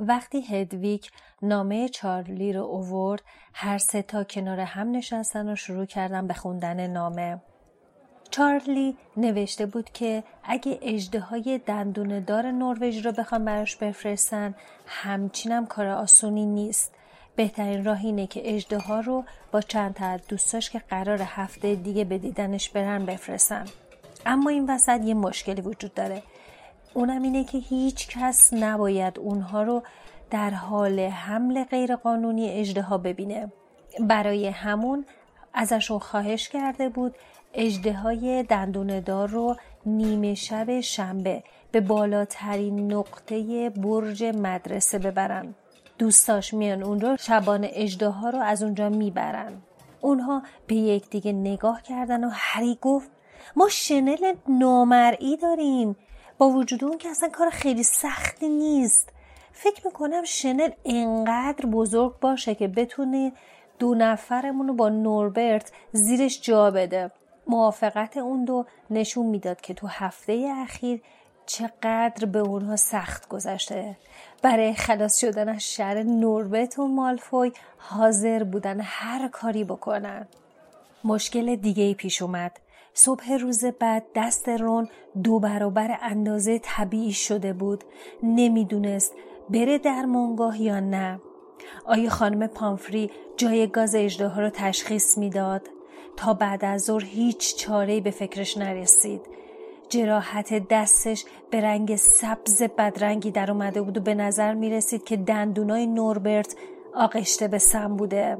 وقتی هدویک نامه چارلی رو اوورد هر سه تا کنار هم نشستن و شروع کردن به خوندن نامه. چارلی نوشته بود که اگه اجده های دندون دار نروژ رو بخوام براش بفرستن همچینم کار آسونی نیست. بهترین راه اینه که اجده ها رو با چند تا دوستاش که قرار هفته دیگه به دیدنش برن بفرستن. اما این وسط یه مشکلی وجود داره. اونم اینه که هیچ کس نباید اونها رو در حال حمل غیرقانونی اجدها ببینه. برای همون ازشون خواهش کرده بود اجده های دندوندار رو نیمه شب شنبه به بالاترین نقطه برج مدرسه ببرن. دوستاش میان اون رو شبان اجده ها رو از اونجا می‌برن. اونها به یکدیگه نگاه کردن و هری گفت ما شنل نامرئی داریم. با وجود اون که اصلا کار خیلی سختی نیست. فکر می‌کنم شنل انقدر بزرگ باشه که بتونه دو نفرمون رو با نوربرت زیرش جا بده. موافقت اون دو نشون می‌داد که تو هفته اخیر چقدر به اونها سخت گذشته. برای خلاص شدن از شر نوربت و مالفوی حاضر بودن هر کاری بکنن. مشکل دیگه ای پیش اومد. صبح روز بعد دست رون دو برابر اندازه طبیعی شده بود. نمی‌دونست بره در منگاه یا نه. آیا خانم پامفری جای گاز اجدها رو تشخیص می‌داد؟ تا بعد از ظهر هیچ چاره به فکرش نرسید. جراحت دستش به رنگ سبز بدرنگی در اومده بود و به نظر می رسید که دندونای نوربرت آغشته به سم بوده.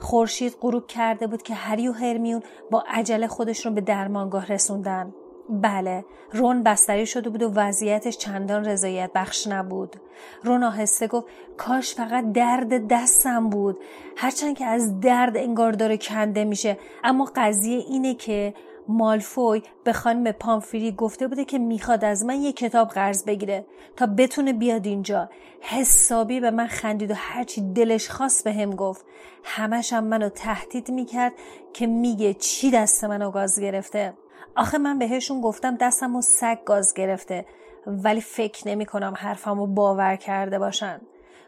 خورشید غروب کرده بود که هری و هرمیون با عجله خودشون به درمانگاه رسوندن. بله رون بستری شده بود و وضعیتش چندان رضایت بخش نبود. رون آهسته گفت کاش فقط درد دستم بود. هرچند که از درد انگار داره کنده میشه. اما قضیه اینه که مالفوی به خانم پامفری گفته بوده که می‌خواد از من یه کتاب قرض بگیره تا بتونه بیاد اینجا. حسابی به من خندید و هرچی دلش خواست به هم گفت. همش هم منو تهدید می‌کرد که میگه چی دست منو گاز گرفته. آخه من بهشون گفتم دستم و سگ گاز گرفته ولی فکر نمی کنم حرفمو باور کرده باشن.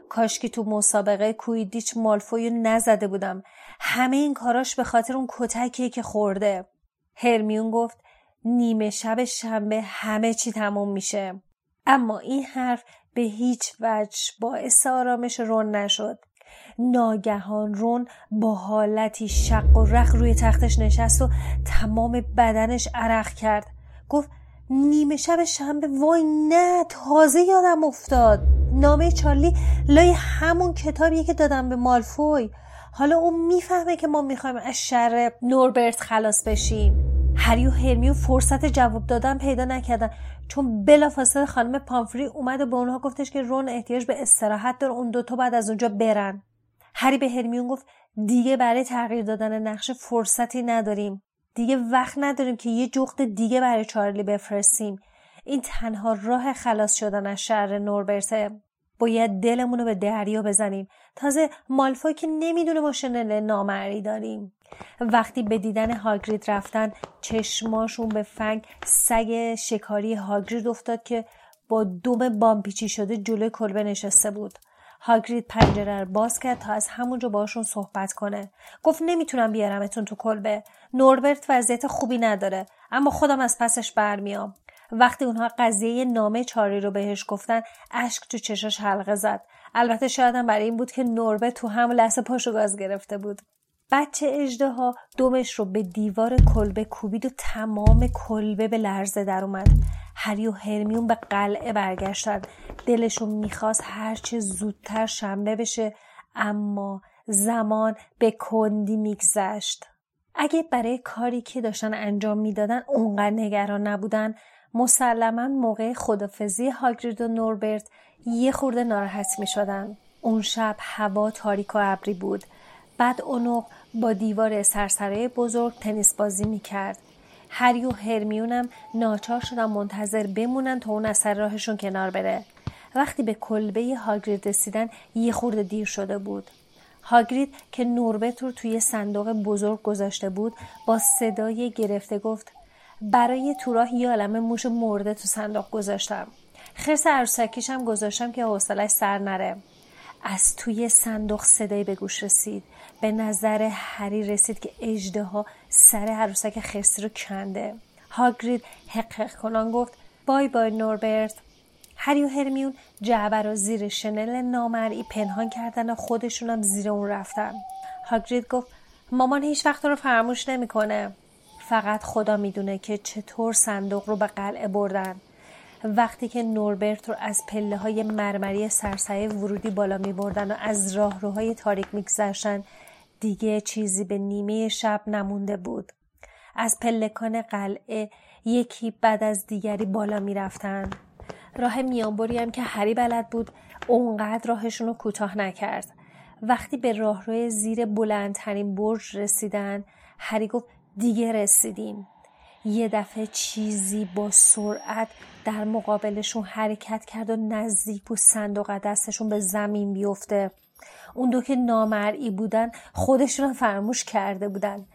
کاشکی تو مسابقه کویدیچ مالفویو نزده بودم. همه این کاراش به خاطر اون کتکیه که خورده. هرمیون گفت نیمه شب شنبه همه چی تموم میشه. اما این حرف به هیچ وجه باعث آرامش رون نشد. ناگهان رون با حالتی شق و رخ روی تختش نشست و تمام بدنش عرق کرد. گفت نیمه شب شنبه وای نه تازه یادم افتاد. نامه چارلی لای همون کتابیه که دادم به مالفوی. حالا اون می‌فهمه که ما می‌خوایم از شر نوربرت خلاص بشیم. هری و هرمیون فرصت جواب دادن پیدا نکردن. چون بلافاصله خانم پامفری اومد و به اونها گفتش که رون احتیاج به استراحت داره اون دوتا بعد از اونجا برن. هری به هرمیون گفت دیگه برای تغییر دادن نقشه فرصتی نداریم. دیگه وقت نداریم که یه جغد دیگه برای چارلی بفرستیم. این تنها راه خلاص شدن از شر نوربرته باید دلمون رو به دریا بزنیم. تازه مالفوی که نمی‌دونه ما شنل نامری داریم. وقتی به دیدن هاگرید رفتن چشماشون به فنگ سگ شکاری هاگرید افتاد که با دوم بامپیچی شده جلوی کلبه نشسته بود. هاگرید پنجره رو باز کرد تا از همونجا باشون صحبت کنه. گفت نمی‌تونم بیارمتون تو کلبه. نوربرت وضعیت خوبی نداره اما خودم از پسش برمیام. وقتی اونها قضیه نامه چاری رو بهش گفتن اشک تو چشاش حلقه زد. البته شایدم برای این بود که نوربه تو هم لحظه پاشو گاز گرفته بود. بچه اجده ها دومش رو به دیوار کلبه کوبید و تمام کلبه به لرزه در اومد. هری و هرمیون به قلعه برگشتن. دلشون می‌خواست هرچه زودتر شنبه بشه اما زمان به کندی میگذشت. اگه برای کاری که داشتن انجام می‌دادن اونقدر نگران نبودن مسلما موقع خدافزی هاگرید و نوربرت یه خورده ناراحت می شدن. اون شب هوا تاریک و ابری بود. بعد اونو با دیوار سرسره بزرگ تنیس بازی می کرد. هری و هرمیونم ناچار شدن منتظر بمونن تا اون از سر راهشون کنار بره. وقتی به کلبه هاگرید رسیدن یه خورده دیر شده بود. هاگرید که نوربت رو توی صندوق بزرگ گذاشته بود با صدای گرفته گفت برای تو راه یه موش مرده تو صندوق گذاشتم. خرس عروسکیش هم گذاشتم که حوصلش سر نره. از توی صندوق صدایی به گوش رسید. به نظر هری رسید که اجده ها سر عروسک خرسی رو کنده. هاگرید حق کنان گفت بای بای نوربرت. هری و هرمیون جعبه رو زیر شنل نامرئی پنهان کردن و خودشونم زیر اون رفتن. هاگرید گفت مامان هیچ وقت رو فراموش نمی‌کنه. فقط خدا می‌دونه که چطور صندوق رو به قلعه بردن. وقتی که نوربرت رو از پله های مرمری سرسایه ورودی بالا می بردن و از راهروهای تاریک میگذشتن دیگه چیزی به نیمه شب نمونده بود. از پلکان قلعه یکی بعد از دیگری بالا می رفتن. راه میانبری هم که هری بلد بود اونقدر راهشون رو کوتاه نکرد. وقتی به راهروی زیر بلندترین برج رسیدن هری گفت دیگه رسیدیم. یه دفعه چیزی با سرعت در مقابلشون حرکت کرد و نزدیک بود صندوق دستشون به زمین بیفته. اون دو که نامرئی بودن خودشون فراموش کرده بودن.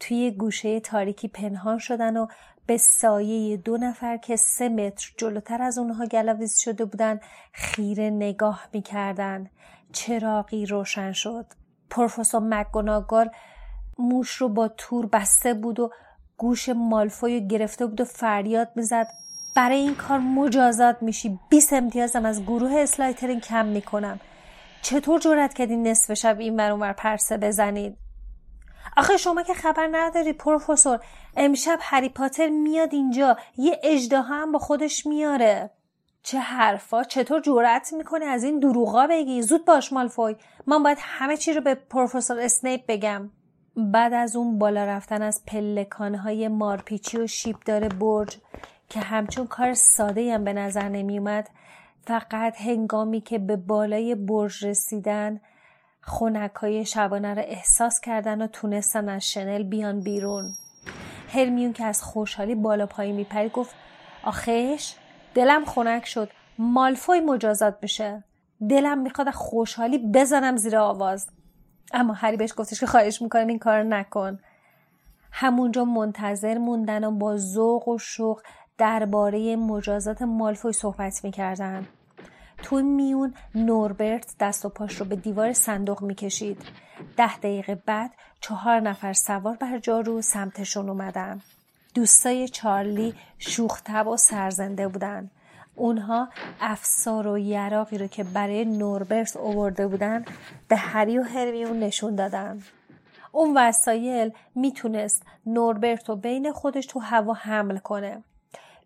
توی گوشه تاریکی پنهان شدن و به سایه دو نفر که سه متر جلوتر از اونها گلاویز شده بودن خیره نگاه می‌کردن. چراقی روشن شد. پروفسور مکگوناگال موش رو با تور بسته بود و گوش مالفوی گرفته بود و فریاد می‌زد. برای این کار مجازات میشی. 20 امتیازم از گروه اسلایترین کم می‌کنم. چطور جرأت کردین نصف شب این ور پرسه بزنید؟ آخه شما که خبر نداری پروفسور. امشب هری پاتر میاد اینجا. یه اجده هم با خودش میاره. چه حرفا؟ چطور جرأت می‌کنه از این دروغا بگی؟ زود باش مالفوی. من باید همه چی رو به پروفسور اسنیپ بگم. بعد از اون بالا رفتن از پلکانهای مارپیچی و شیبدار برج که همچون کار ساده هم به نظر نمی اومد فقط هنگامی که به بالای برج رسیدن خونک های شبانه را احساس کردن و تونستن از شنل بیان بیرون. هرمیون که از خوشحالی بالا پایی میپرید گفت آخش دلم خنک شد. مالفوی مجازات بشه دلم می‌خواد خوشحالی بزنم زیر آواز. اما هری بهش گفتش که خواهش می‌کنم این کار نکن. همونجا منتظر موندن و با ذوق و شوق درباره مجازات مالفوی صحبت می‌کردن. تو میون نوربرت دست و پاش رو به دیوار صندوق می‌کشید. ده دقیقه بعد چهار نفر سوار بر جارو سمتشون اومدن. دوستای چارلی شوختب و سرزنده بودن. اونها افسار و یراقی رو که برای نوربرت اوورده بودن به هری و هرمیون نشون دادن. اون وسایل می‌تونست نوربرت رو بین خودش تو هوا حمل کنه.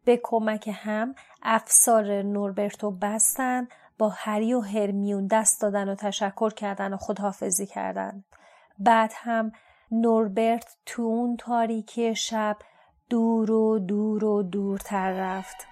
به کمک هم افسار نوربرت رو بستن با هری و هرمیون دست دادن و تشکر کردن و خداحافظی کردن. بعد هم نوربرت تو اون تاریکی شب دور و دور و دورتر رفت.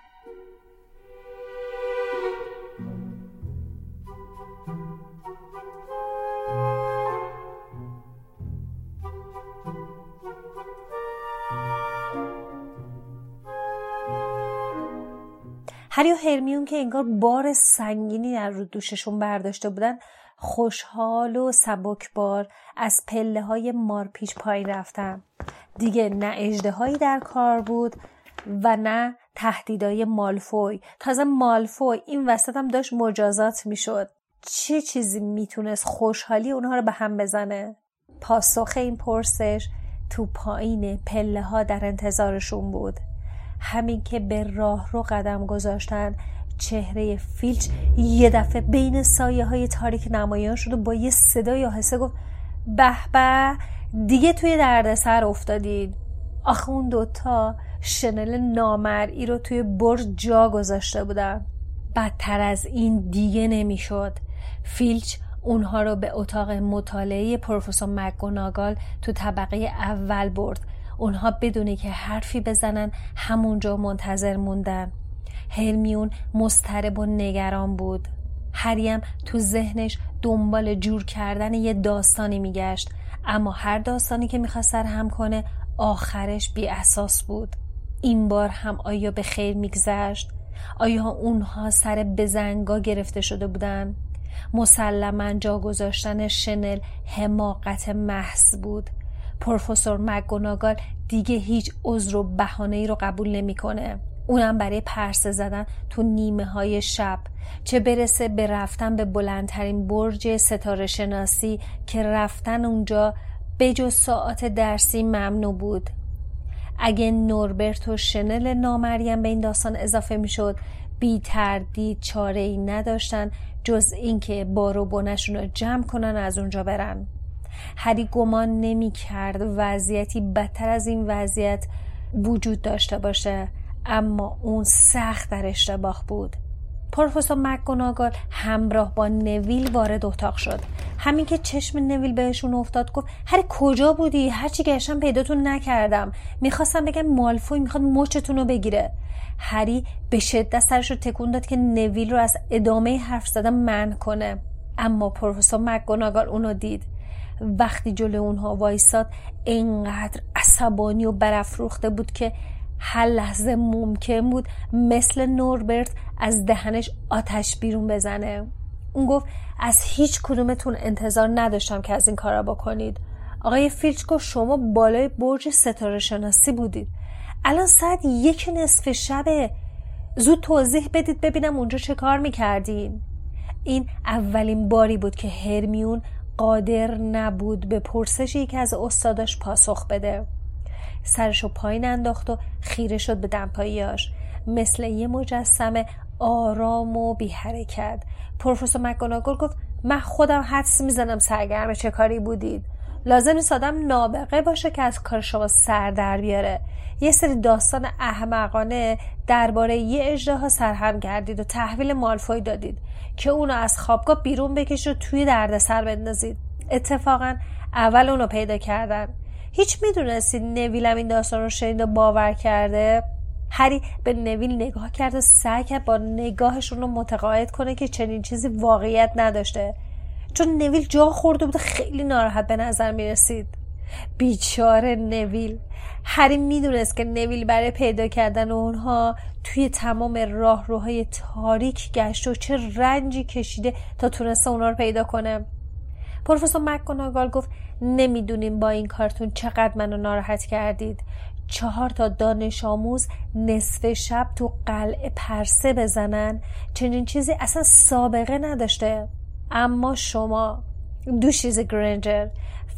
هری و هرمیون که انگار بار سنگینی در رو دوششون برداشته بودن خوشحال و سبکبار از پله های مارپیچ پایین رفتن. دیگه نه اجده در کار بود و نه تهدیدای مالفوی. تازه مالفوی این وسط هم داشت مجازات می‌شد. چه چیزی می‌تونست خوشحالی اونها رو به هم بزنه؟ پاسخ این پرسش تو پایین پله ها در انتظارشون بود. همین که به راه رو قدم گذاشتن چهره فیلچ یه دفعه بین سایه های تاریک نمایان شد و با یه صدای آهسته گفت به به دیگه توی دردسر افتادید. آخه اون دوتا شنل نامرئی رو توی برج جا گذاشته بودن. بدتر از این دیگه نمی‌شد. فیلچ اونها رو به اتاق مطالعه پروفسور مکگوناگال تو طبقه اول برد. اونها بدونی که حرفی بزنن همونجا منتظر موندن. هرمیون مسترب و نگران بود. هریم تو ذهنش دنبال جور کردن یه داستانی میگشت. اما هر داستانی که می‌خواست هم کنه آخرش بی اساس بود. این بار هم آیا به خیر میگذشت؟ آیا اونها سر بزنگا گرفته شده بودن؟ مسلما جا گذاشتن شنل حماقت محض بود. پروفسور مگوناگال دیگه هیچ عذر و بهانه ای رو قبول نمی‌کنه. اونم برای پرسه زدن تو نیمه های شب. چه برسه به رفتن به بلندترین برج ستاره شناسی که رفتن اونجا بجز ساعت درسی ممنوع بود. اگه نوربرت و شنل نامریم به این داستان اضافه می‌شد بی تردید چاره ای نداشتن جز اینکه بارو بنشون رو جمع کنن از اونجا برن. هری گمان نمی کرد وضعیتی بدتر از این وضعیت وجود داشته باشه اما اون سخت در اشتباه بود. پروفسور مکگوناگال همراه با نویل وارد اتاق شد. همین که چشم نویل بهشون افتاد گفت هر کجا بودی؟ هرچی گشتم پیداتون نکردم. می‌خواستم بگم مالفوی می‌خواد مچتون رو بگیره. هری به شدت سرش رو تکون داد که نویل رو از ادامه حرف زدن من کنه. اما پروفسور مکگوناگال اونو دید. وقتی جلو اونها وایساد اینقدر عصبانی و برافروخته بود که هر لحظه ممکن بود مثل نوربرت از دهنش آتش بیرون بزنه. اون گفت از هیچ کدومتون انتظار نداشتم که از این کارا بکنید. آقای فیلچ گفت شما بالای برج ستاره شناسی بودید. الان ساعت یک نصف شبه. زود توضیح بدید ببینم اونجا چه کار می‌کردین. این اولین باری بود که هرمیون قادر نبود به پرسشی که از استاداش پاسخ بده. سرشو پایین انداخت و خیره شد به دمپاییاش مثل یه مجسمه آرام و بی حرکت پروفسور مکگوناگل گفت من خودم حدس می‌زنم سرگرم چه کاری بودید. لازم نیست آدم نابغه باشه که از کار شما سر در بیاره. یه سری داستان احمقانه درباره یه اجدها سرهم کردید و تحویل مالفوی دادید که اونو از خوابگاه بیرون بکشید و توی دردسر بندازید. اتفاقا اول اونو پیدا کردن. هیچ می‌دونستید نویلم این داستان رو شنید و باور کرده؟ هری به نویل نگاه کرد و سعی کرد با نگاهشون رو متقاعد کنه که چنین چیزی واقعیت نداشته. چون نویل جا خورده بود خیلی ناراحت به نظر می رسید. بیچاره نویل. هری می‌دونست که نویل برای پیدا کردن اونها توی تمام راهروهای تاریک گشت و چه رنجی کشیده تا تونسته اونها رو پیدا کنه. پروفسور مکگوناگال گفت نمی‌دونیم با این کارتون چقدر منو ناراحت کردید. چهار تا دانش آموز نصف شب تو قلعه پرسه بزنن. چنین چیزی اصلا سابقه نداشته. اما شما دوشیز گرنجر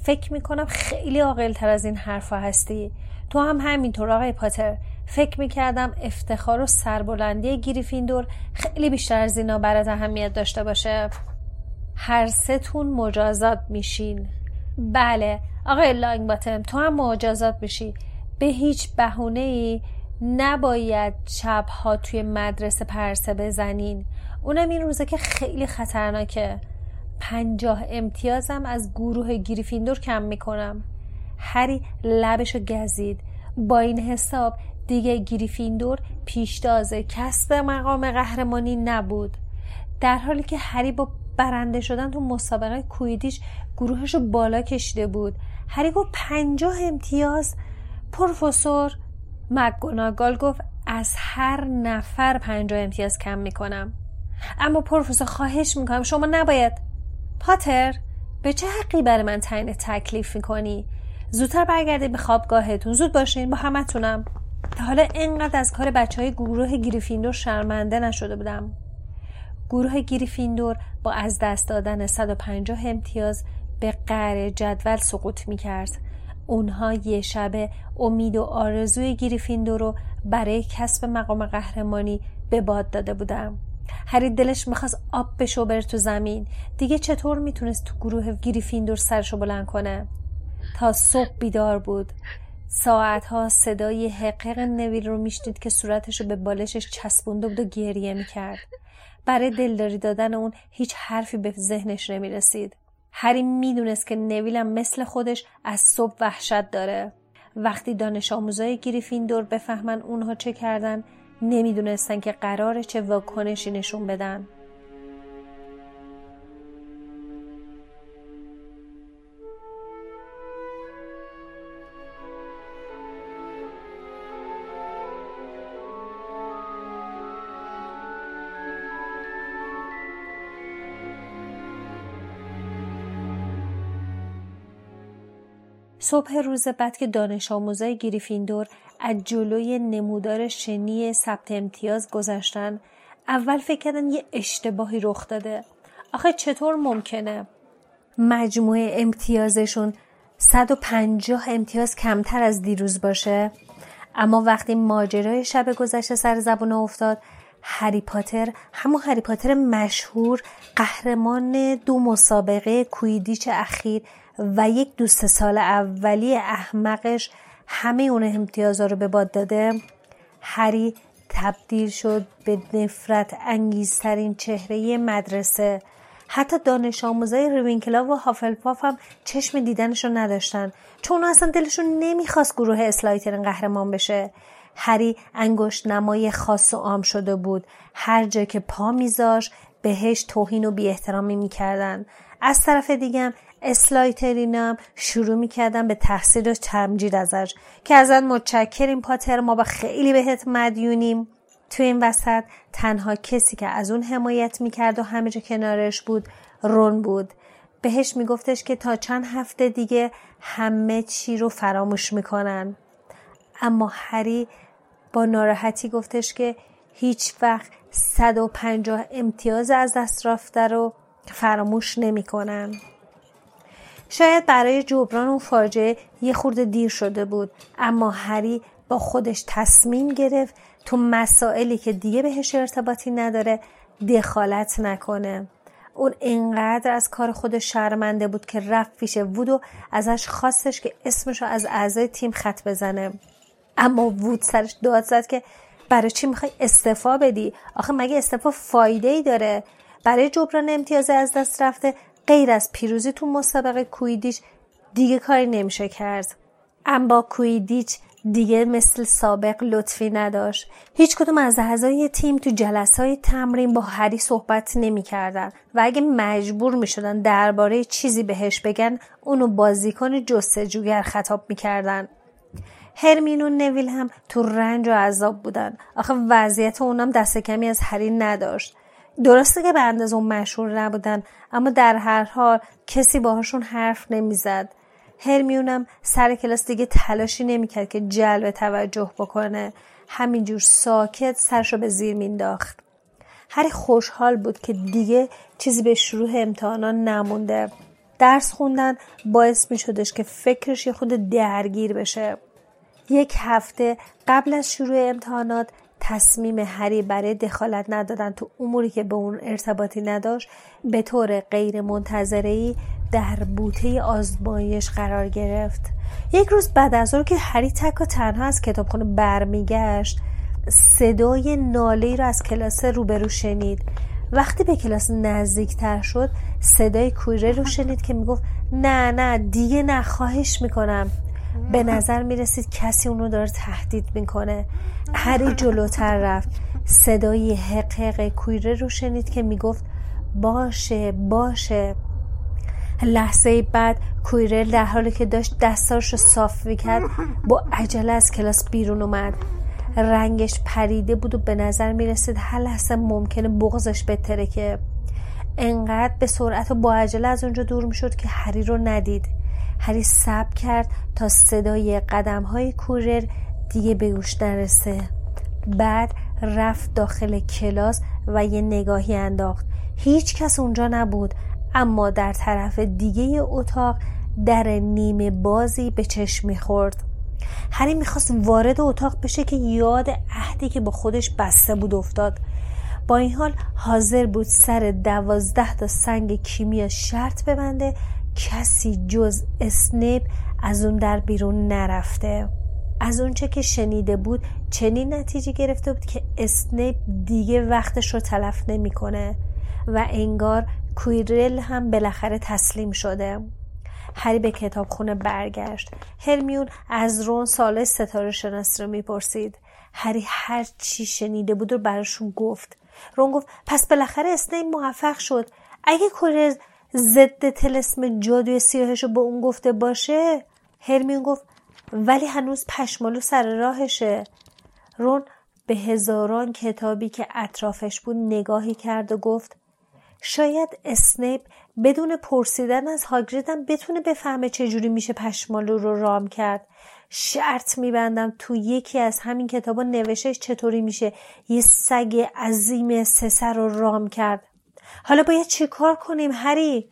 فکر می‌کنم خیلی عاقل تر از این حرفا هستی. تو هم همینطور آقای پاتر. فکر می‌کردم افتخار و سربلندی گریفیندور خیلی بیشتر از اینا برات اهمیت داشته باشه. هر ستون مجازات میشین. بله آقای لانگ باتم تو هم مجازات میشی. به هیچ بهونه ای نباید ها توی مدرسه پرسه بزنین. اونم این روزه که خیلی خطرناکه. پنجاه امتیازم از گروه گریفیندور کم می‌کنم. هری لبشو گزید. با این حساب دیگه گریفیندور پیشتاز کسب مقام قهرمانی نبود. در حالی که هری با برنده شدن تو مسابقه کویدیش گروهش رو بالا کشیده بود. هری گفت پنجاه امتیاز. پروفسور مکگوناگال گفت از هر نفر پنجاه امتیاز کم می‌کنم. اما پروفسور خواهش می‌کنم شما نباید. پاتر به چه حقی برای من تعیین تکلیف می‌کنی؟ زودتر برگردید به خوابگاهتون. زود باشین با همتونم. تا حالا اینقدر از کار بچه های گروه گریفیندور شرمنده نشده بودم. گروه گریفیندور با از دست دادن 150 امتیاز به قره جدول سقوط می کرد. اونها یه شب امید و آرزوی گریفیندور رو برای کسب مقام قهرمانی به باد داده بودم. هری دلش می‌خواست آب بشو بره تو زمین. دیگه چطور می‌تونست تو گروه گریفیندور سرشو بلند کنه؟ تا صبح بیدار بود. ساعتها صدای حقیق نویل رو میشنید که صورتش به بالشش چسبونده بود و گریه می‌کرد. برای دلداری دادن اون هیچ حرفی به ذهنش نمی‌رسید. هری می‌دونست که نویلم مثل خودش از صبح وحشت داره. وقتی دانش آموزای گریفیندور بفهمن اونها چه کردن نمی‌دونستن که قراره چه واکنشی نشون بدن. صبح روز بعد که دانش آموزای گریفیندور از جلوی نمودار شنی ثبت امتیاز گذشتن اول فکر کردن یه اشتباهی رخ داده. آخه چطور ممکنه؟ مجموعه امتیازشون 150 امتیاز کمتر از دیروز باشه. اما وقتی ماجرای شب گذشته سر زبون افتاد هری پاتر همون هری پاتر مشهور قهرمان دو مسابقه کویدیچ اخیر و یک دوست سال اولی احمقش همه اون امتیازها رو به باد داده. هری تبدیل شد به نفرت انگیزترین چهره مدرسه. حتی دانش آموزای روینکلا و هافلپاف هم چشم دیدنش رو نداشتن. چون اصلا دلشون نمی‌خواست گروه اسلایترین قهرمان بشه. هری انگشت نمای خاص و عام شده بود. هر جا که پا میذاش بهش توهین و بی احترامی می‌کردن. از طرف دیگه اسلایترینم شروع می‌کردن به تحصیل و تمجید ازش که ازت متشکریم پاتر ما با خیلی بهت مدیونیم. تو این وسط تنها کسی که از اون حمایت می‌کرد و همه جا کنارش بود رون بود. بهش میگفتش که تا چند هفته دیگه همه چی رو فراموش می‌کنن. اما هری با ناراحتی گفتش که هیچ وقت 150 امتیاز از دست رفته رو فراموش نمی‌کنن. شاید برای جبران اون فاجعه یه خورده دیر شده بود. اما هری با خودش تصمیم گرفت تو مسائلی که دیگه بهش ارتباطی نداره دخالت نکنه. اون اینقدر از کار خودش شرمنده بود که رفت پیش وود و ازش خواستش که اسمشو از اعضای تیم خط بزنه. اما وود سرش داد زد که برای چی می‌خوای استفا بدی؟ آخه مگه استفا فایده ای داره؟ برای جبران امتیاز از دست رفته غیر از پیروزی تو مسابقه کویدیچ دیگه کاری نمیشه کرد. اما کویدیچ دیگه مثل سابق لطفی نداشت. هیچ کدوم از اعضای تیم تو جلسه های تمرین با هری صحبت نمی‌کردن و اگه مجبور می‌شدن درباره چیزی بهش بگن اونو بازیکن جستجوگر خطاب می‌کردن. هرمین و نویل هم تو رنج و عذاب بودن. آخه وضعیت اونم دست کمی از هری نداشت. درسته که به اندازه اون مشهور نبودن اما در هر حال کسی باهاشون حرف نمی‌زد. هرمیونم سر کلاس دیگه تلاشی نمی‌کرد که جلب توجه بکنه. همینجور ساکت سرشو به زیر مینداخت. هری خوشحال بود که دیگه چیزی به شروع امتحانان نمونده. درس خوندن باعث می شدش که فکرش یه خود درگیر بشه. یک هفته قبل از شروع امتحانات تصمیم هری برای دخالت ندادن تو اموری که به اون ارتباطی نداشت به طور غیر منتظری در بوته آزمایش قرار گرفت. یک روز بعد از اون که هری تک و تنها از کتابخونه برمیگشت صدای ناله را از کلاس روبرو شنید. وقتی به کلاس نزدیکتر شد صدای کویره رو شنید که می‌گفت نه نه دیگه نه خواهش می‌کنم. به نظر می رسید کسی اونو داره تهدید می‌کنه؟ هری جلوتر رفت. صدای حق کویره رو شنید که می‌گفت باشه باشه. لحظه بعد کویرل در حالی که داشت دستاش رو صاف می‌کرد با عجله از کلاس بیرون اومد. رنگش پریده بود و به نظر می‌رسید هر لحظه ممکنه بغزش بتره که انقدر به سرعت و با عجله از اونجا دور می‌شد که هری رو ندید. هری سب کرد تا صدای قدم های کورر دیگه به گوش نرسه. بعد رفت داخل کلاس و یه نگاهی انداخت. هیچ کس اونجا نبود اما در طرف دیگه اتاق در نیمه بازی به چشم می‌خورد. هری می‌خواست وارد اتاق بشه که یاد عهدی که با خودش بسته بود افتاد. با این حال حاضر بود سر دوازده تا سنگ کیمیا شرط ببنده کسی جز اسنیپ از اون در بیرون نرفته. از اونچه که شنیده بود چنین نتیجه گرفته بود که اسنیپ دیگه وقتش رو تلف نمی‌کنه و انگار کویرل هم بالاخره تسلیم شده. هری به کتابخونه برگشت. هرمیون از رون سال ستاره شناسی رو می‌پرسید. هری هر چی شنیده بود رو براشون گفت. رون گفت پس بالاخره اسنیپ موفق شد. اگه کویرل ضد تلسم جادوی سیاهش رو به اون گفته باشه؟ هرمیون گفت ولی هنوز پشمالو سر راهشه. رون به هزاران کتابی که اطرافش بود نگاهی کرد و گفت شاید اسنیپ بدون پرسیدن از هاگریدم بتونه بفهمه چجوری میشه پشمالو رو رام کرد. شرط میبندم تو یکی از همین کتابا نوشش چطوری میشه. یه سگ عظیم سسر رو رام کرد. حالا باید چیکار کنیم هری؟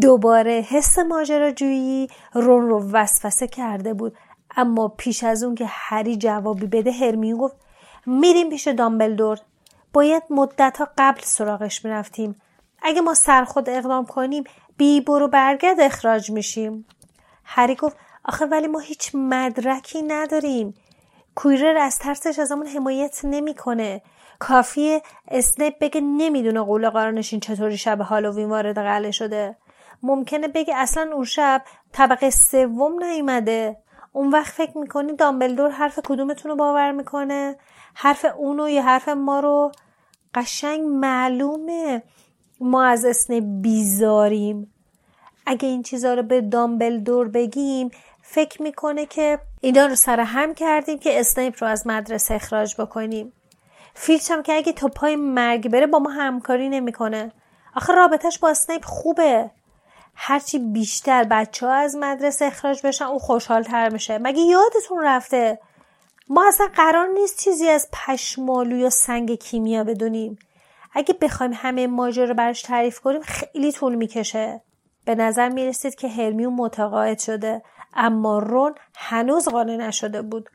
دوباره حس ماجراجویی رون رو وسوسه کرده بود. اما پیش از اون که هری جوابی بده هرمیون گفت میریم پیش دامبلدور. باید مدت ها قبل سراغش می‌رفتیم. اگه ما سر خود اقدام کنیم بی برو برگرد اخراج میشیم. هری گفت آخه ولی ما هیچ مدرکی نداریم. کویرر از ترسش ازمون حمایت نمی‌کنه. کافیه اسنیپ بگه نمی‌دونه قول قرانشین چطوری شب هالووین وارد قلعه شده. ممکنه بگه اصلا اون شب طبقه سوم نیومده. اون وقت فکر می‌کنی دامبلدور حرف کدومتون رو باور می‌کنه؟ حرف اونو یا حرف ما رو؟ قشنگ معلومه. ما از اسنیپ بیزاریم. اگه این چیزا رو به دامبلدور بگیم فکر می‌کنه که اینا رو سر هم کردیم که اسنیپ رو از مدرسه اخراج بکنیم. فیلچ هم که اگه تا پای مرگ بره با ما همکاری نمی‌کنه. آخه رابطش با اسنیپ خوبه. هرچی بیشتر بچه ها از مدرسه اخراج بشن او خوشحال تر میشه. مگه یادتون رفته؟ ما اصلا قرار نیست چیزی از پشمالو یا سنگ کیمیا بدونیم. اگه بخوایم همه ماجرا رو براش تعریف کنیم خیلی طول می‌کشه. به نظر می‌رسید که هرمیون متقاعد شده اما رون هنوز قانع نشده بود.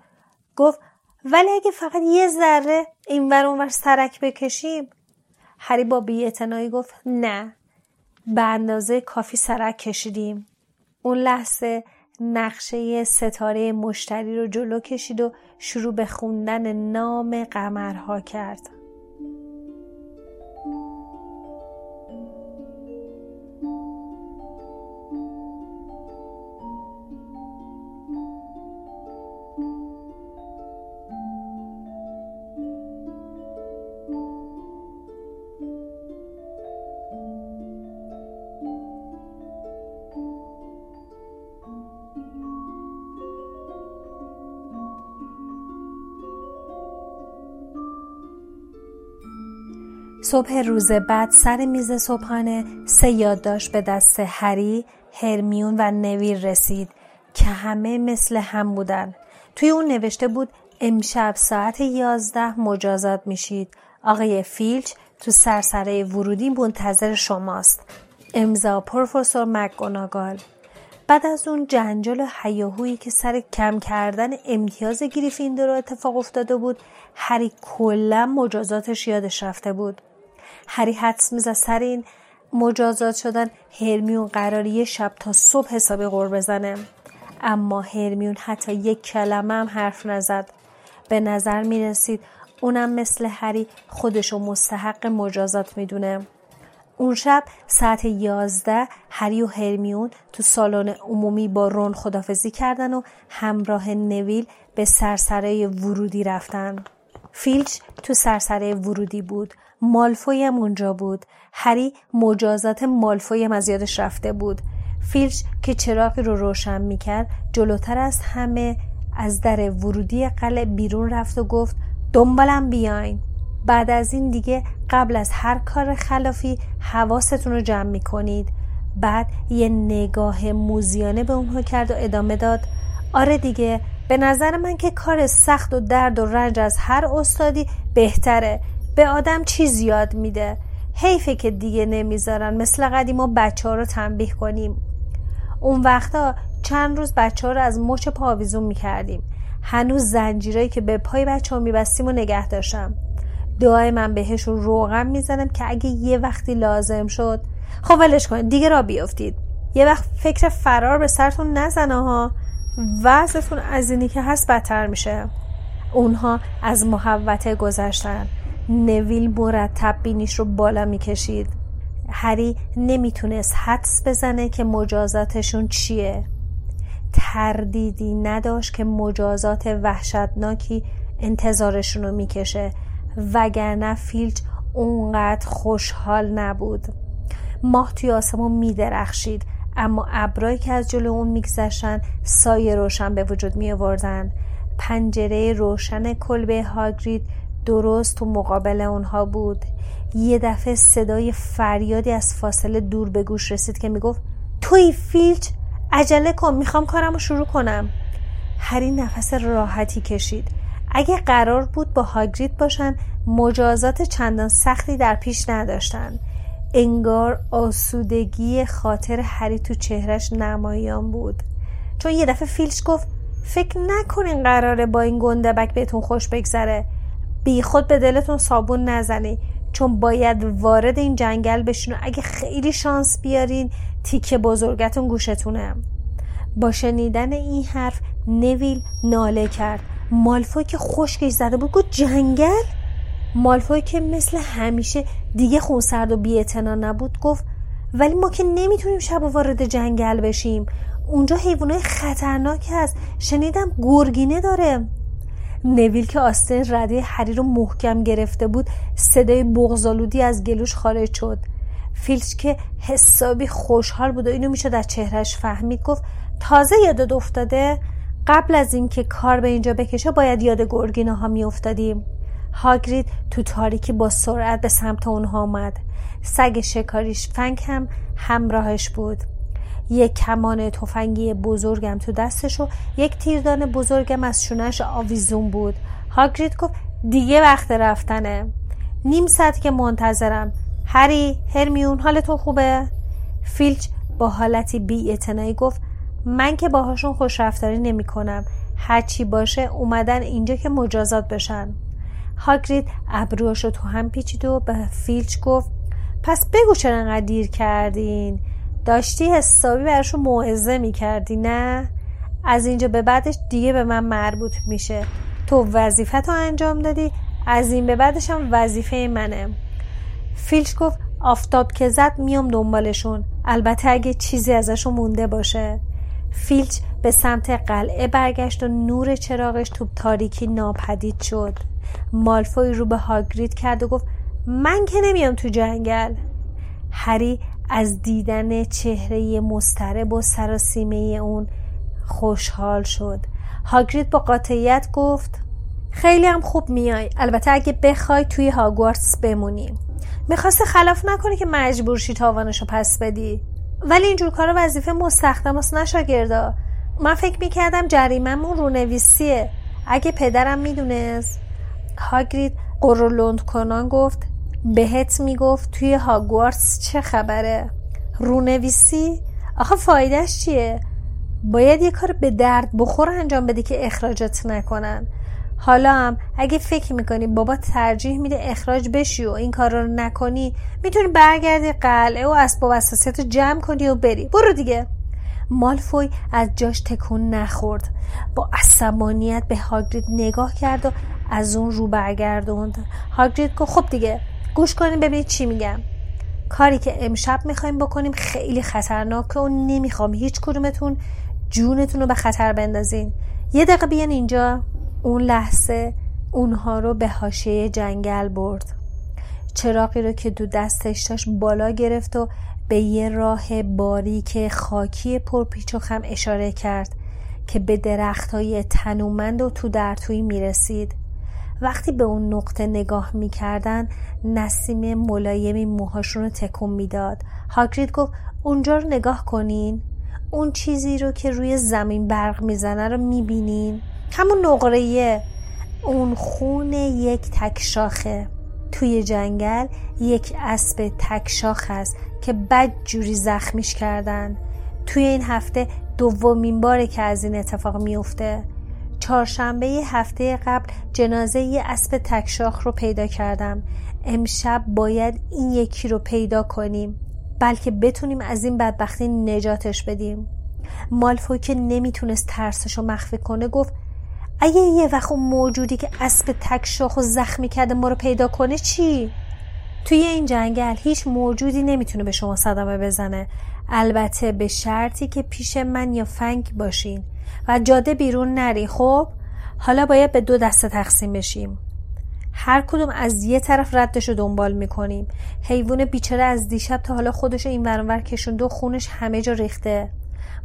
گفت ولی اگه فقط یه ذره اینور اونور سرک بکشیم هری با بیاعتنایی گفت نه. به اندازه کافی سرک کشیدیم. اون لحظه نقشه ستاره مشتری رو جلو کشید و شروع به خوندن نام قمرها کرد. صبح روز بعد سر میز صبحانه سه یادداشت به دست هری، هرمیون و نویر رسید که همه مثل هم بودن. توی اون نوشته بود امشب ساعت یازده مجازات میشید. آقای فیلچ تو سرسره ورودی منتظر شماست. امضا پروفسور مکگوناگال بعد از اون جنجال و حیاهویی که سر کم کردن امتیاز گریفیندور اتفاق افتاده بود هری کلا مجازاتش یادش رفته بود هری حدس می‌زد سر این مجازات شدن هرمیون قرار یه شب تا صبح حسابی غور بزنه اما هرمیون حتی یک کلمه هم حرف نزد به نظر می رسید اونم مثل هری خودشو مستحق مجازات می‌دونه اون شب ساعت یازده هری و هرمیون تو سالن عمومی با رون خدافزی کردن و همراه نویل به سرسره ورودی رفتن. فیلچ تو سرسره ورودی بود. مالفوی هم اونجا بود. هری مجازات مالفوی هم از یادش رفته بود. فیلچ که چراغی رو روشن می‌کرد جلوتر از همه از در ورودی قلعه بیرون رفت و گفت دنبالم بیاین. بعد از این دیگه قبل از هر کار خلافی حواستون رو جمع می کنید. بعد یه نگاه موزیانه به اونها کرد و ادامه داد آره دیگه به نظر من که کار سخت و درد و رنج از هر استادی بهتره به آدم چیز یاد میده. حیفه که دیگه نمی‌ذارن. مثل قدیما بچه ها رو تنبیه کنیم. اون وقتا چند روز بچه ها رو از مچ پاویزون می‌کردیم. هنوز زنجیرایی که به پای بچه ها میبستیم و نگه داشتم. دعای من بهشون روغم می‌زنم که اگه یه وقتی لازم شد. خب ولش کنید دیگه را بیافتید. یه وقت فکر فرار به سرتون نزنه ها وضعتون از اینی که هست بدتر میشه. اونها از محوته گذشتن. نویل مرتب بینیش رو بالا می‌کشید. هری نمی‌تونست حدس بزنه که مجازاتشون چیه. تردیدی نداشت که مجازات وحشتناکی انتظارشون رو می‌کشه وگرنه فیلچ اونقدر خوشحال نبود. ماه توی آسمون میدرخشید اما ابرایی که از جلو اون میگذشتن سایه روشن به وجود می پنجره روشن کلبه هاگرید درست تو مقابل اونها بود. یه دفعه صدای فریادی از فاصله دور به گوش رسید که می‌گفت توی فیلچ عجله کن می‌خوام کارم رو شروع کنم. هری نفس راحتی کشید. اگه قرار بود با هاگرید باشن مجازات چندان سختی در پیش نداشتن. انگار آسودگی خاطر هری تو چهرش نمایان بود. چون یه دفعه فیلچ گفت فکر نکنین قراره با این گندبک بهتون خوش بگذره. بی خود به دلتون صابون نزنی چون باید وارد این جنگل بشین و اگه خیلی شانس بیارین تیکه بزرگتون گوشتونه. با شنیدن این حرف نویل ناله کرد. مالفوی که خشکش زده بود گفت جنگل؟ مالفوی که مثل همیشه دیگه خونسرد و بیعتنا نبود گفت ولی ما که نمی‌تونیم شب وارد جنگل بشیم. اونجا حیوانات خطرناک هست. شنیدم گرگینه داره. نویل که آستین رده هری رو محکم گرفته بود صدای بغزالودی از گلوش خارج شد. فیلچ که حسابی خوشحال بود و اینو میشه در چهرش فهمید گفت تازه یادت افتاده؟ قبل از اینکه کار به اینجا بکشه باید یاد گرگینه ها میافتادیم. هاگرید تو تاریکی با سرعت به سمت اونها آمد. سگ شکاریش فنگ هم همراهش بود. یک کمان تفنگی بزرگم تو دستش و یک تیردان بزرگم از شونش آویزون بود. هاگرید گفت دیگه وقت رفتنه. نیم ساعت که منتظرم. هری هرمیون حالتون خوبه؟ فیلچ با حالتی بی گفت من که باهاشون خوش رفتاری نمی کنم. هرچی باشه اومدن اینجا که مجازات بشن. هاگرید ابروهاش رو تو هم پیچید و به فیلچ گفت پس بگو چرا انقدر دیر کردین؟ داشتی حسابی براشون موعظه می‌کردی نه؟ از اینجا به بعدش دیگه به من مربوط میشه. تو وظیفت رو انجام دادی از این به بعدش هم وظیفه منه. فیلچ گفت آفتاب که زد میام دنبالشون. البته اگه چیزی ازشون مونده باشه. فیلچ به سمت قلعه برگشت و نور چراغش تو تاریکی ناپدید شد. مالفوی رو به هاگرید کرد و گفت من که نمیام تو جنگل. هری از دیدن چهره مسترب و سراسیمه اون خوشحال شد. هاگرید با قاطعیت گفت خیلی هم خوب میای. البته اگه بخوای توی هاگوارتس بمونیم می‌خواست خلاف نکنی که مجبور شی تاوانشو پس بدی. ولی اینجور کارا وظیفه مستخدم است نشاگردا من فکر می‌کردم جریممون رونویسیه. اگه پدرم می‌دونست. هاگرید قرولند کنان گفت بهت می‌گفت توی هاگوارتس چه خبره؟ رونویسی؟ آخه فایدهش چیه؟ باید یه کار به درد بخور انجام بدی که اخراجت نکنن. حالا هم اگه فکر می‌کنی بابا ترجیح میده اخراج بشی و این کار رو نکنی می‌تونی برگردی قلعه و اسباب اساسیت رو جمع کنی و بری. برو دیگه. مالفوی از جاش تکون نخورد. با عصبانیت به هاگرید نگاه کرد و از اون رو برگردوند. هاگرید گفت خب دیگه. گوش کنیم ببینید چی میگم. کاری که امشب می‌خوایم بکنیم خیلی خطرناکه و نمی‌خوام هیچ کدومتون جونتون رو به خطر بندازین. یه دقیقه بیان اینجا. اون لحظه اونها رو به حاشیه جنگل برد. چراقی رو که دو دستش داشت بالا گرفت و به یه راه باریک خاکی پرپیچ و اشاره کرد که به درخت های تنومند و تو در توی می رسید. وقتی به اون نقطه نگاه می‌کردن نسیم ملایمی موهاشون رو تکون می‌داد. هاگرید گفت اونجا رو نگاه کنین. اون چیزی رو که روی زمین برق می‌زنه رو می‌بینین. همون نقره اون خون یک تکشاخه توی جنگل یک اسب تکشاخ هست که بد جوری زخمیش کردن. توی این هفته دومین باره که از این اتفاق میفته چهارشنبه هفته قبل جنازه یه اسب تکشاخ رو پیدا کردم. امشب باید این یکی رو پیدا کنیم بلکه بتونیم از این بدبختی نجاتش بدیم. مالفوی که نمی‌تونست ترسش رو مخفی کنه گفت اگه یه وقت اون موجودی که اسب تکشاخ و زخمی کرده ما رو پیدا کنه چی؟ توی این جنگل هیچ موجودی نمی‌تونه به شما صدمه بزنه. البته به شرطی که پیش من یا فنگ باشین. و جاده بیرون نری. خب حالا باید به دو دسته تقسیم بشیم. هر کدوم از یه طرف ردش رو دنبال می‌کنیم. حیوان بیچاره از دیشب تا حالا خودش این ورانور کشونده و خونش همه جا ریخته.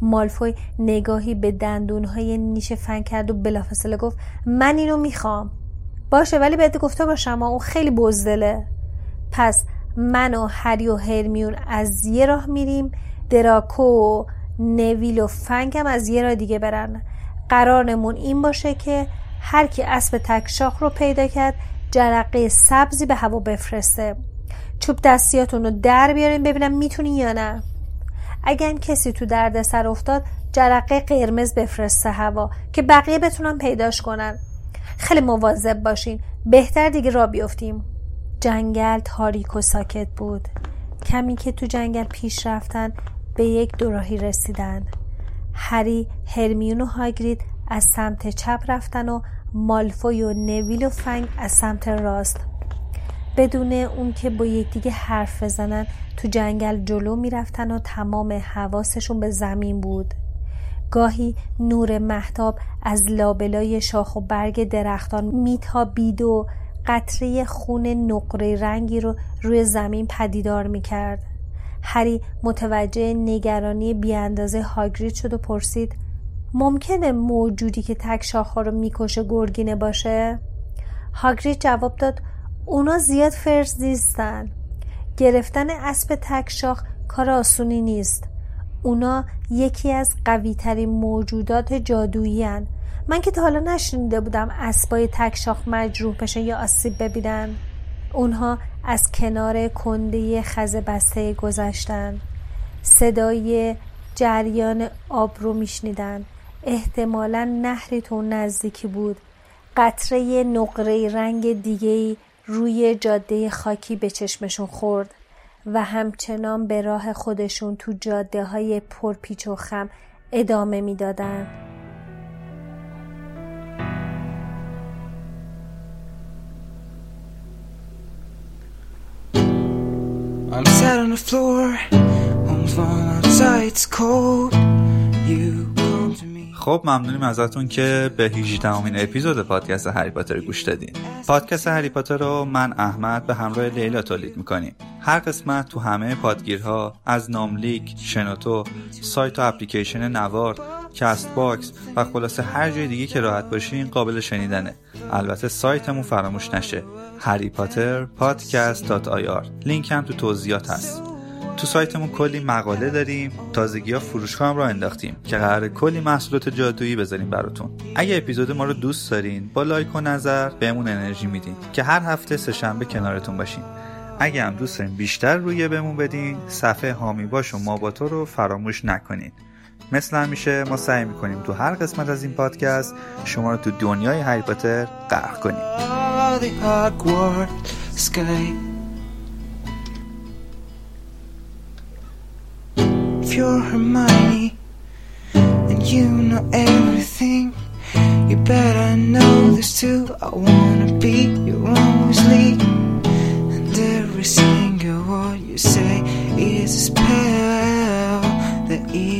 مالفوی نگاهی به دندونهای نیش فن کرد و بلافاصله گفت من اینو می‌خوام. باشه ولی بهت گفته باشم اون خیلی بزدله. پس من و هری و هرمیون از یه راه میریم. دراکو و نویل و فنگم از یه راه دیگه برن. قرارمون این باشه که هر کی اسب تکشاخ رو پیدا کرد جرقه سبزی به هوا بفرسته. چوب دستیاتون رو در بیارین ببینم می‌تونین یا نه. اگر کسی تو درد سر افتاد جرقه قرمز بفرسته هوا که بقیه بتونن پیداش کنن. خیلی مواظب باشین. بهتر دیگه را بیفتیم. جنگل تاریک و ساکت بود. کمی که تو جنگل پیش رفتن به یک دوراهی رسیدن هری هرمیون و هاگرید از سمت چپ رفتن و مالفوی و نویل و فنگ از سمت راست. بدون اون که با یکدیگه حرف بزنن تو جنگل جلو می‌رفتن و تمام حواسشون به زمین بود. گاهی نور محتاب از لابلای شاخ و برگ درختان میتابید و قطره خون نقره رنگی رو روی زمین پدیدار می‌کرد. هری متوجه نگرانی بیاندازه هاگرید شد و پرسید ممکنه موجودی که تک شاخها رو می‌کشه گرگینه باشه؟ هاگرید جواب داد اونا زیاد فرز نیستن گرفتن اسب تک شاخ کار آسونی نیست اونا یکی از قوی ترین موجودات جادویی. من که تا حالا نشنیده بودم اسبای تک شاخ مجروح بشن یا آسیب ببینن اونها از کنار کنده خز بسته گذشتن صدای جریان آب رو میشنیدن. احتمالا نهری تو نزدیکی بود. قطره نقره رنگ دیگه روی جاده خاکی به چشمشون خورد و همچنان به راه خودشون تو جاده های پرپیچ و خم ادامه می‌دادند. I'm sat on the floor, home's far outside, it's cold. You خب ممنونیم ازتون که به 18 امین اپیزود پادکست هری پاتر گوش دادین. پادکست هری پاتر رو من احمد به همراه لیلا تولید می‌کنیم. هر قسمت تو همه پادگیرها از ناملیک شنوتو سایت و اپلیکیشن نوار Castbox و خلاصه هر جای دیگه که راحت باشین قابل شنیدنه. البته سایتمون فراموش نشه. هری پاتر پادکست لینک هم تو توضیحات هست. تو سایتمون کلی مقاله داریم تازگی ها فروشگاه هم راه انداختیم که قراره کلی محصولات جادویی بذاریم براتون. اگه اپیزود ما رو دوست دارین با لایک و نظر بهمون انرژی میدین که هر هفته سه شنبه کنارتون باشیم. اگه هم دوست دارین بیشتر رویه بهمون بدین صفحه هامی باش و تو رو فراموش نکنین. مثل همیشه ما سعی می‌کنیم تو هر قسمت از این پادکست شما رو تو دنیای هری پاتر غرق کنیم. if you're Hermione and you know everything? You better know this too. I wanna be your only, and every single word you say is a spell that is.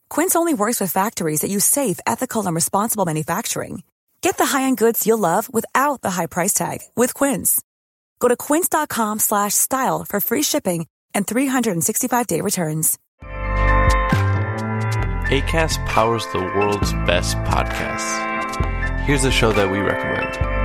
Quince only works with factories that use safe, ethical, and responsible manufacturing. Get the high-end goods you'll love without the high price tag with Quince. Go to quince.com/style for free shipping and 365-day returns. Acast powers the world's best podcasts. Here's a show that we recommend.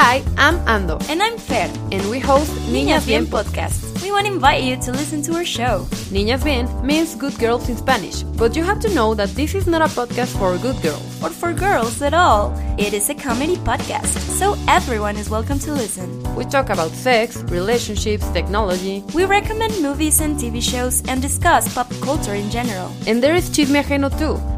Hi, I'm Ando. And I'm Fer. And we host Niñas Bien Podcast. We want to invite you to listen to our show. Niñas Bien means good girls in Spanish, but you have to know that this is not a podcast for good girls. Or for girls at all. It is a comedy podcast, so everyone is welcome to listen. We talk about sex, relationships, technology. We recommend movies and TV shows and discuss pop culture in general. And there is Chisme Ajeno too.